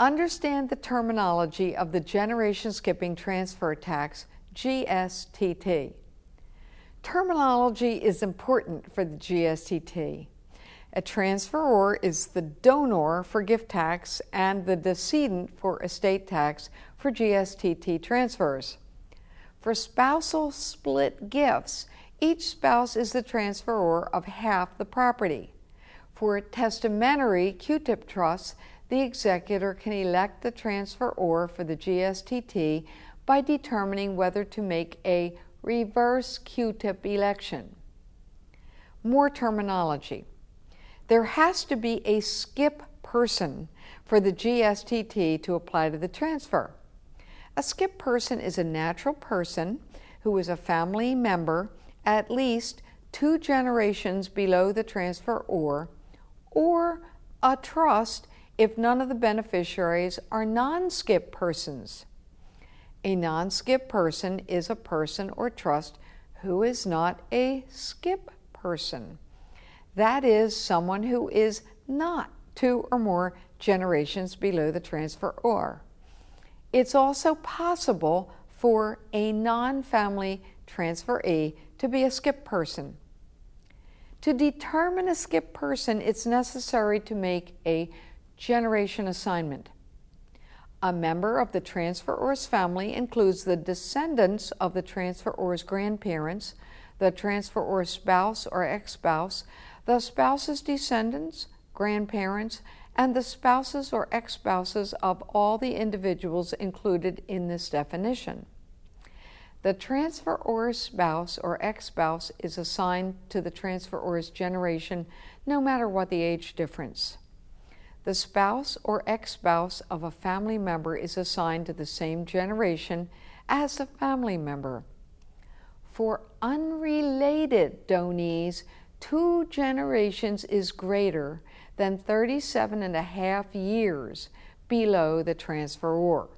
Understand the terminology of the Generation Skipping Transfer Tax, GSTT. Terminology is important for the GSTT. A transferor is the donor for gift tax and the decedent for estate tax for GSTT transfers. For spousal split gifts, each spouse is the transferor of half the property. For testamentary QTIP trusts, the executor can elect the transferor for the GSTT by determining whether to make a reverse QTIP election. More terminology. There has to be a skip person for the GSTT to apply to the transfer. A skip person is a natural person who is a family member at least two generations below the transferor, or a trust if none of the beneficiaries are non skip persons. A non skip person is a person or trust who is not a skip person. That is, someone who is not two or more generations below the transferor. It's also possible for a non family transferee to be a skip person. To determine a skip person, it's necessary to make a generation assignment. A member of the transferor's family includes the descendants of the transferor's grandparents, the transferor's spouse or ex spouse, the spouse's descendants, grandparents, and the spouses or ex spouses of all the individuals included in this definition. The transferor's spouse or ex spouse is assigned to the transferor's generation no matter what the age difference. The spouse or ex spouse of a family member is assigned to the same generation as the family member. For unrelated donees, two generations is greater than 37 and a half years below the transferor.